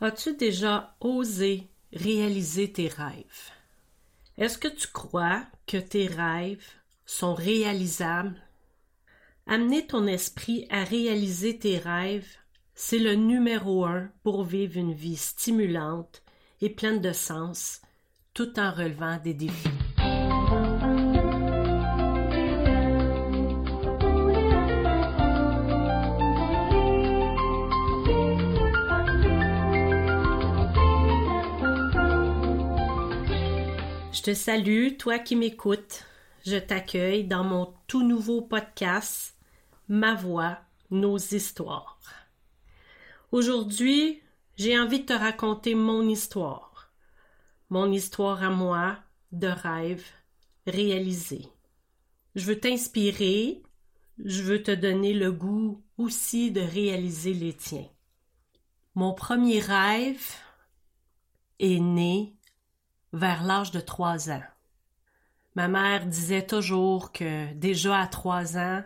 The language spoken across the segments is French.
As-tu déjà osé réaliser tes rêves? Est-ce que tu crois que tes rêves sont réalisables? Amener ton esprit à réaliser tes rêves, c'est le numéro un pour vivre une vie stimulante et pleine de sens, tout en relevant des défis. Je te salue, toi qui m'écoutes. Je t'accueille dans mon tout nouveau podcast Ma voix, nos histoires. Aujourd'hui, j'ai envie de te raconter mon histoire. Mon histoire à moi de rêve réalisé. Je veux t'inspirer, je veux te donner le goût aussi de réaliser les tiens. Mon premier rêve est né vers l'âge de trois ans. Ma mère disait toujours que déjà à trois ans,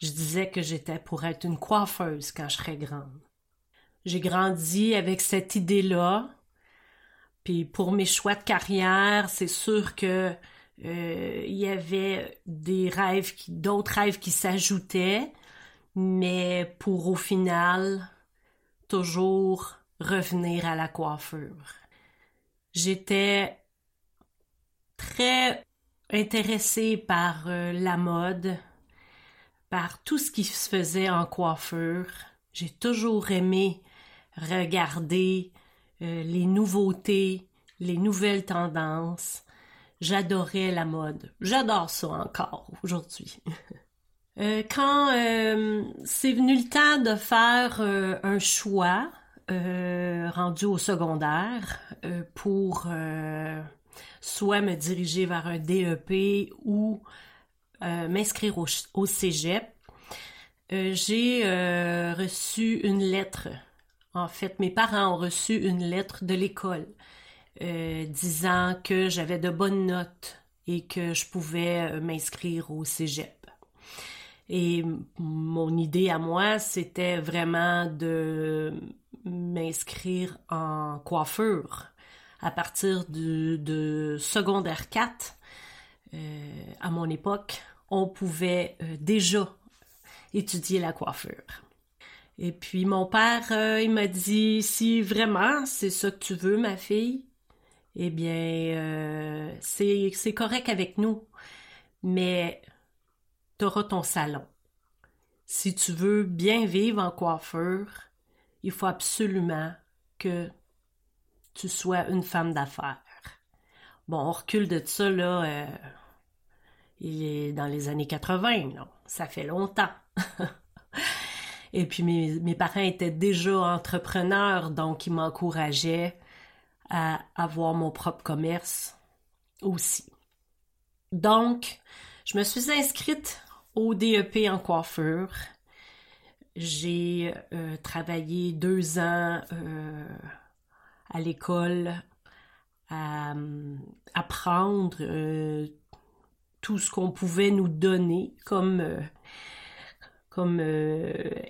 je disais que j'étais pour être une coiffeuse quand je serais grande. J'ai grandi avec cette idée-là. Puis pour mes choix de carrière, c'est sûr que euh, il y avait des rêves, d'autres rêves qui s'ajoutaient, mais pour au final toujours revenir à la coiffure. J'étais très intéressée par euh, la mode, par tout ce qui se faisait en coiffure. J'ai toujours aimé regarder euh, les nouveautés, les nouvelles tendances. J'adorais la mode. J'adore ça encore aujourd'hui. Euh, quand c'est venu le temps de faire un choix, euh, rendu au secondaire euh, pour euh, soit me diriger vers un DEP ou m'inscrire au, au, cégep. J'ai reçu une lettre. En fait, mes parents ont reçu une lettre de l'école disant que j'avais de bonnes notes et que je pouvais m'inscrire au cégep. Et mon idée à moi, c'était vraiment de m'inscrire en coiffure à partir de, secondaire 4. Euh, à mon époque, on pouvait euh, déjà étudier la coiffure. Et puis mon père, euh, il m'a dit, si vraiment c'est ça que tu veux, ma fille, eh bien, c'est correct avec nous, mais tu auras ton salon. Si tu veux bien vivre en coiffure, il faut absolument que tu sois une femme d'affaires. Bon, on recule de ça, là, euh, il est dans les années 80, là. ça fait longtemps. Et puis mes, parents étaient déjà entrepreneurs, donc ils m'encourageaient à avoir mon propre commerce aussi. Donc, je me suis inscrite au DEP en coiffure. J'ai euh, travaillé deux ans euh, à l'école à apprendre euh, tout ce qu'on pouvait nous donner comme comme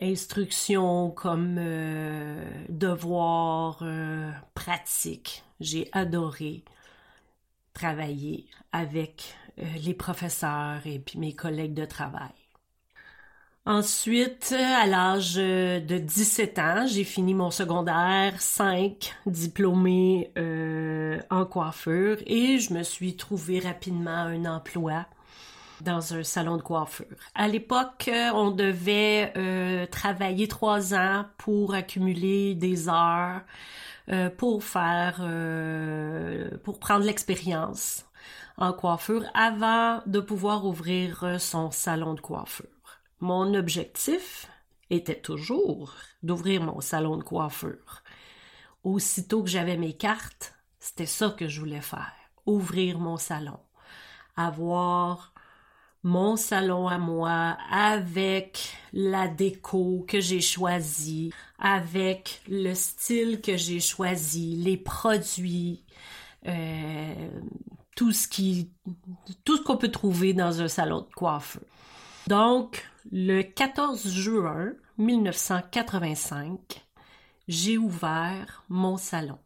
instruction, comme devoir pratique. J'ai adoré travailler avec euh, les professeurs et puis mes collègues de travail. Ensuite, à l'âge de 17 ans, j'ai fini mon secondaire 5, diplômé euh, en coiffure, et je me suis trouvé rapidement un emploi dans un salon de coiffure. À l'époque, on devait euh, travailler trois ans pour accumuler des heures, pour faire, pour prendre l'expérience en coiffure avant de pouvoir ouvrir euh, son salon de coiffure. Mon objectif était toujours d'ouvrir mon salon de coiffure. Aussitôt que j'avais mes cartes, c'était ça que je voulais faire, ouvrir mon salon, avoir mon salon à moi avec la déco que j'ai choisie, avec le style que j'ai choisi, les produits, euh, tout ce qu'on peut trouver dans un salon de coiffeur. Donc, le 14 juin 1985, j'ai ouvert mon salon.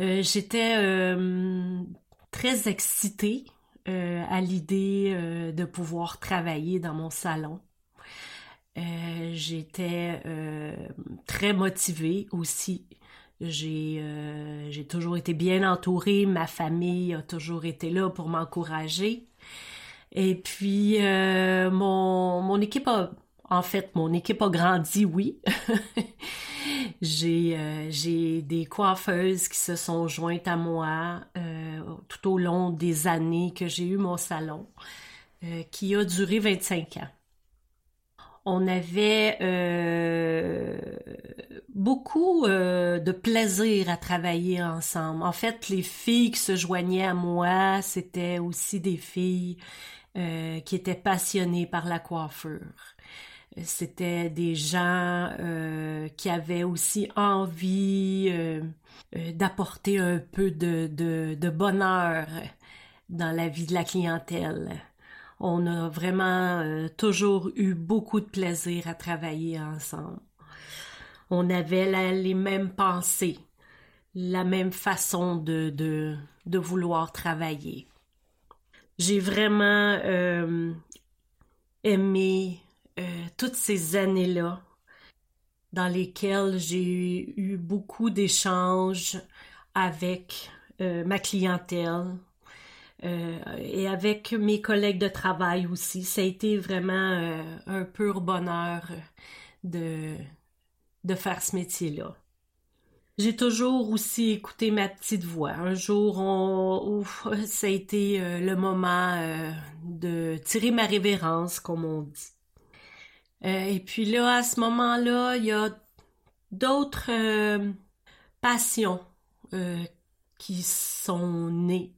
Euh, j'étais euh, très excitée euh, à l'idée de pouvoir travailler dans mon salon. J'étais très motivée aussi. J'ai toujours été bien entourée, ma famille a toujours été là pour m'encourager. Et puis mon, mon équipe a en fait, mon équipe a grandi, oui. Euh, j'ai des coiffeuses qui se sont jointes à moi euh, tout au long des années que j'ai eu mon salon, euh, qui a duré 25 ans. On avait beaucoup de plaisir à travailler ensemble. En fait, les filles qui se joignaient à moi, c'était aussi des filles qui étaient passionnées par la coiffure. C'était des gens euh, qui avaient aussi envie euh, euh, d'apporter un peu de, de, bonheur dans la vie de la clientèle. On a vraiment toujours eu beaucoup de plaisir à travailler ensemble. On avait les mêmes pensées, la même façon de, de, de vouloir travailler. J'ai vraiment aimé euh, toutes ces années-là dans lesquelles j'ai eu beaucoup d'échanges avec euh, ma clientèle euh, et avec mes collègues de travail aussi. Ça a été vraiment un pur bonheur de, de faire ce métier-là. J'ai toujours aussi écouté ma petite voix. Un jour, ça a été le moment de tirer ma révérence, comme on dit. Euh, et puis là, à ce moment-là, il y a d'autres euh, passions euh, qui sont nées.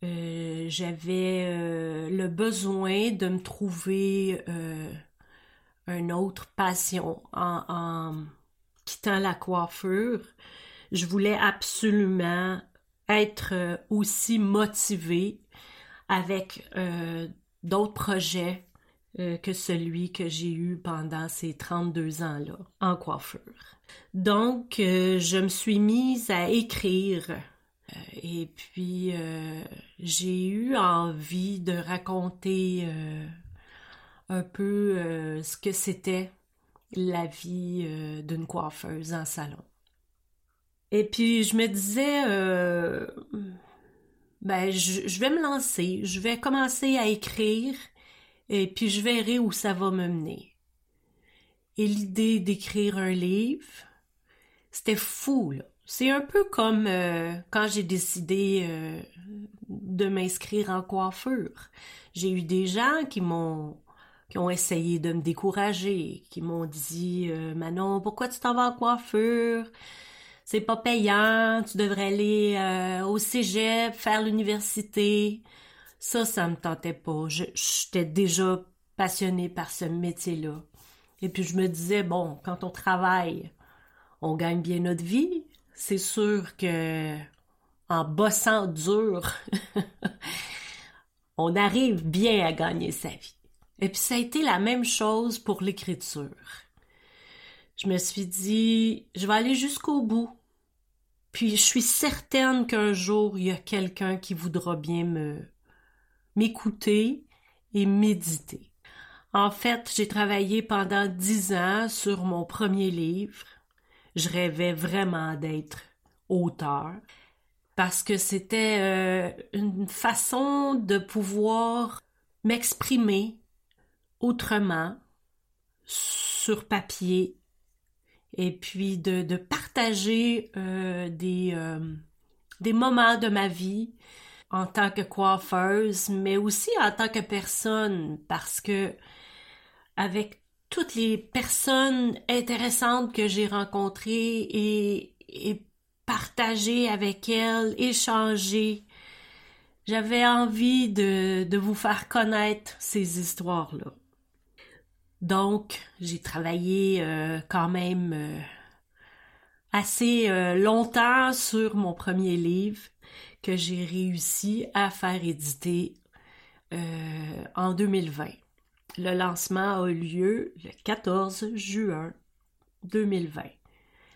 J'avais le besoin de me trouver une autre passion en, en, quittant la coiffure. Je voulais absolument être aussi motivée avec d'autres projets euh, que celui que j'ai eu pendant ces 32 ans-là en coiffure. Donc, euh, je me suis mise à écrire euh, et puis j'ai eu envie de raconter un peu ce que c'était la vie d'une coiffeuse en salon. Et puis je me disais, ben je, vais me lancer, je vais commencer à écrire et puis je verrai où ça va me mener. Et l'idée d'écrire un livre, c'était fou. C'est un peu comme euh, quand j'ai décidé euh, de m'inscrire en coiffure. J'ai eu des gens qui m'ont qui ont essayé de me décourager, qui m'ont dit euh, Manon, pourquoi tu t'en vas en coiffure? C'est pas payant, tu devrais aller au cégep, faire l'université. Ça, ça me tentait pas. J'étais déjà passionnée par ce métier-là. Et puis je me disais, bon, quand on travaille, on gagne bien notre vie. C'est sûr que en bossant dur, on arrive bien à gagner sa vie. Et puis ça a été la même chose pour l'écriture. Je me suis dit, je vais aller jusqu'au bout. Puis je suis certaine qu'un jour, il y a quelqu'un qui voudra bien me, m'écouter et méditer. En fait, j'ai travaillé pendant dix ans sur mon premier livre. Je rêvais vraiment d'être auteur parce que c'était euh, une façon de pouvoir m'exprimer autrement sur papier et puis de, partager euh, euh, des moments de ma vie en tant que coiffeuse, mais aussi en tant que personne, parce que avec toutes les personnes intéressantes que j'ai rencontrées et, partagées avec elles, échangées, j'avais envie de, de vous faire connaître ces histoires-là. Donc, j'ai travaillé euh, quand même euh, assez euh, longtemps sur mon premier livre que j'ai réussi à faire éditer euh, en 2020. Le lancement a eu lieu le 14 juin 2020.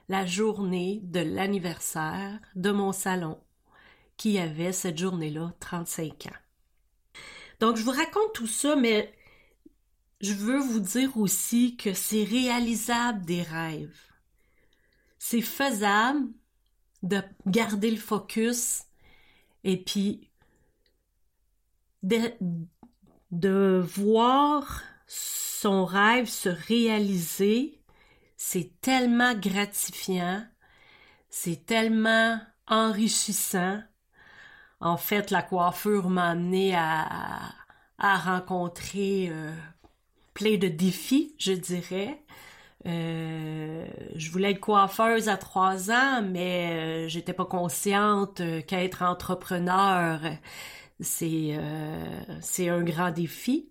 la journée de l'anniversaire de mon salon, qui avait cette journée-là 35 ans. Donc, je vous raconte tout ça, mais je veux vous dire aussi que c'est réalisable des rêves. C'est faisable de garder le focus et puis de, voir son rêve se réaliser, c'est tellement gratifiant, c'est tellement enrichissant. En fait, la coiffure m'a amené à, à rencontrer euh, plein de défis, je dirais. Euh, je voulais être coiffeuse à trois ans, mais euh, j'étais pas consciente qu'être entrepreneur, c'est c'est un grand défi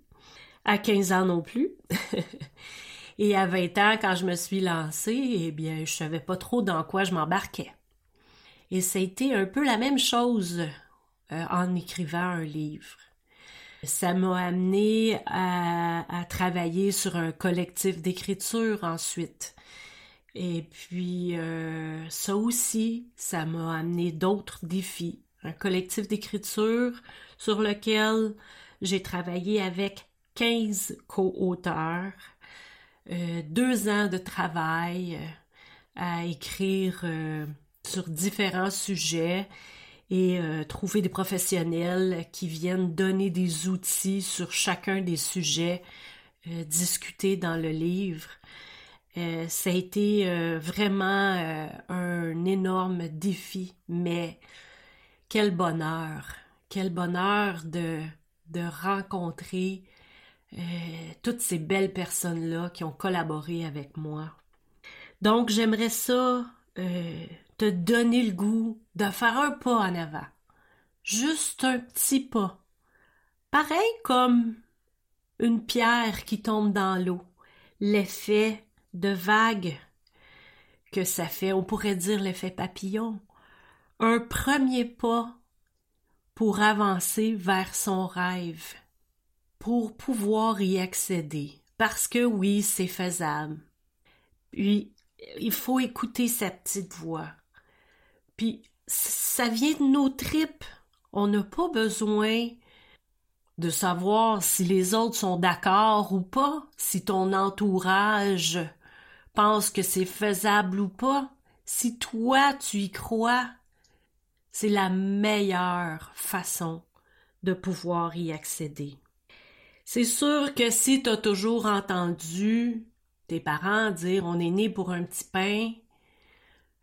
à 15 ans non plus. Et à 20 ans, quand je me suis lancée, eh bien, je savais pas trop dans quoi je m'embarquais. Et ça a été un peu la même chose euh, en écrivant un livre. Ça m'a amené à, travailler sur un collectif d'écriture ensuite. Et puis, euh, ça aussi, ça m'a amené d'autres défis. Un collectif d'écriture sur lequel j'ai travaillé avec 15 co-auteurs, euh, deux ans de travail euh, à écrire sur différents sujets et trouver des professionnels qui viennent donner des outils sur chacun des sujets discutés dans le livre. ça a été vraiment un énorme défi, mais quel bonheur, quel bonheur de, de rencontrer euh, toutes ces belles personnes-là qui ont collaboré avec moi. Donc, j'aimerais ça euh, te donner le goût de faire un pas en avant. Juste un petit pas. Pareil comme une pierre qui tombe dans l'eau. L'effet de vague que ça fait, on pourrait dire l'effet papillon. Un premier pas pour avancer vers son rêve pour pouvoir y accéder. Parce que oui, c'est faisable. Puis, il faut écouter sa petite voix. Puis, ça vient de nos tripes. On n'a pas besoin de savoir si les autres sont d'accord ou pas, si ton entourage pense que c'est faisable ou pas. Si toi, tu y crois, c'est la meilleure façon de pouvoir y accéder. C'est sûr que si tu as toujours entendu tes parents dire on est né pour un petit pain,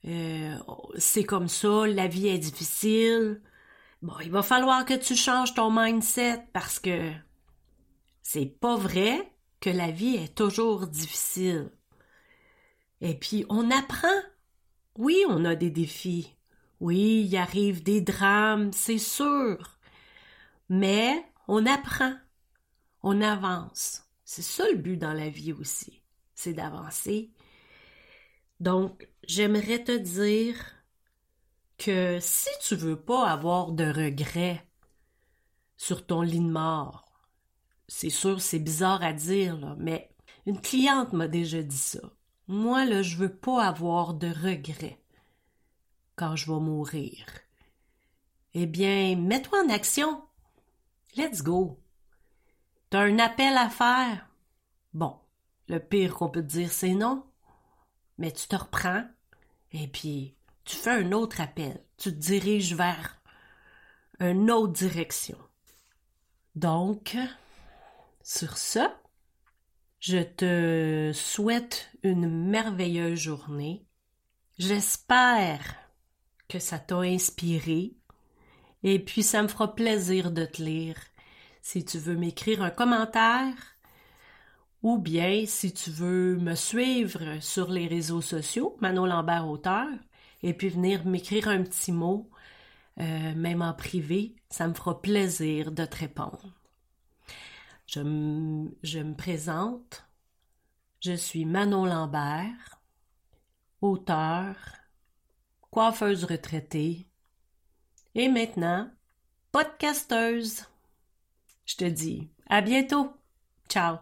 euh, c'est comme ça, la vie est difficile, bon, il va falloir que tu changes ton mindset parce que c'est pas vrai que la vie est toujours difficile. Et puis, on apprend. Oui, on a des défis. Oui, il arrive des drames, c'est sûr. Mais on apprend on avance. C'est ça le but dans la vie aussi, c'est d'avancer. Donc, j'aimerais te dire que si tu veux pas avoir de regrets sur ton lit de mort, c'est sûr, c'est bizarre à dire, mais une cliente m'a déjà dit ça. Moi, là, je veux pas avoir de regrets quand je vais mourir. Eh bien, mets-toi en action. Let's go. T'as un appel à faire? Bon, le pire qu'on peut te dire, c'est non. Mais tu te reprends et puis tu fais un autre appel. Tu te diriges vers une autre direction. Donc, sur ça, je te souhaite une merveilleuse journée. J'espère que ça t'a inspiré et puis ça me fera plaisir de te lire si tu veux m'écrire un commentaire ou bien si tu veux me suivre sur les réseaux sociaux, Manon Lambert Auteur, et puis venir m'écrire un petit mot, euh, même en privé, ça me fera plaisir de te répondre. Je, je me présente, je suis Manon Lambert, auteur, coiffeuse retraitée et maintenant podcasteuse. Je te dis à bientôt. Ciao.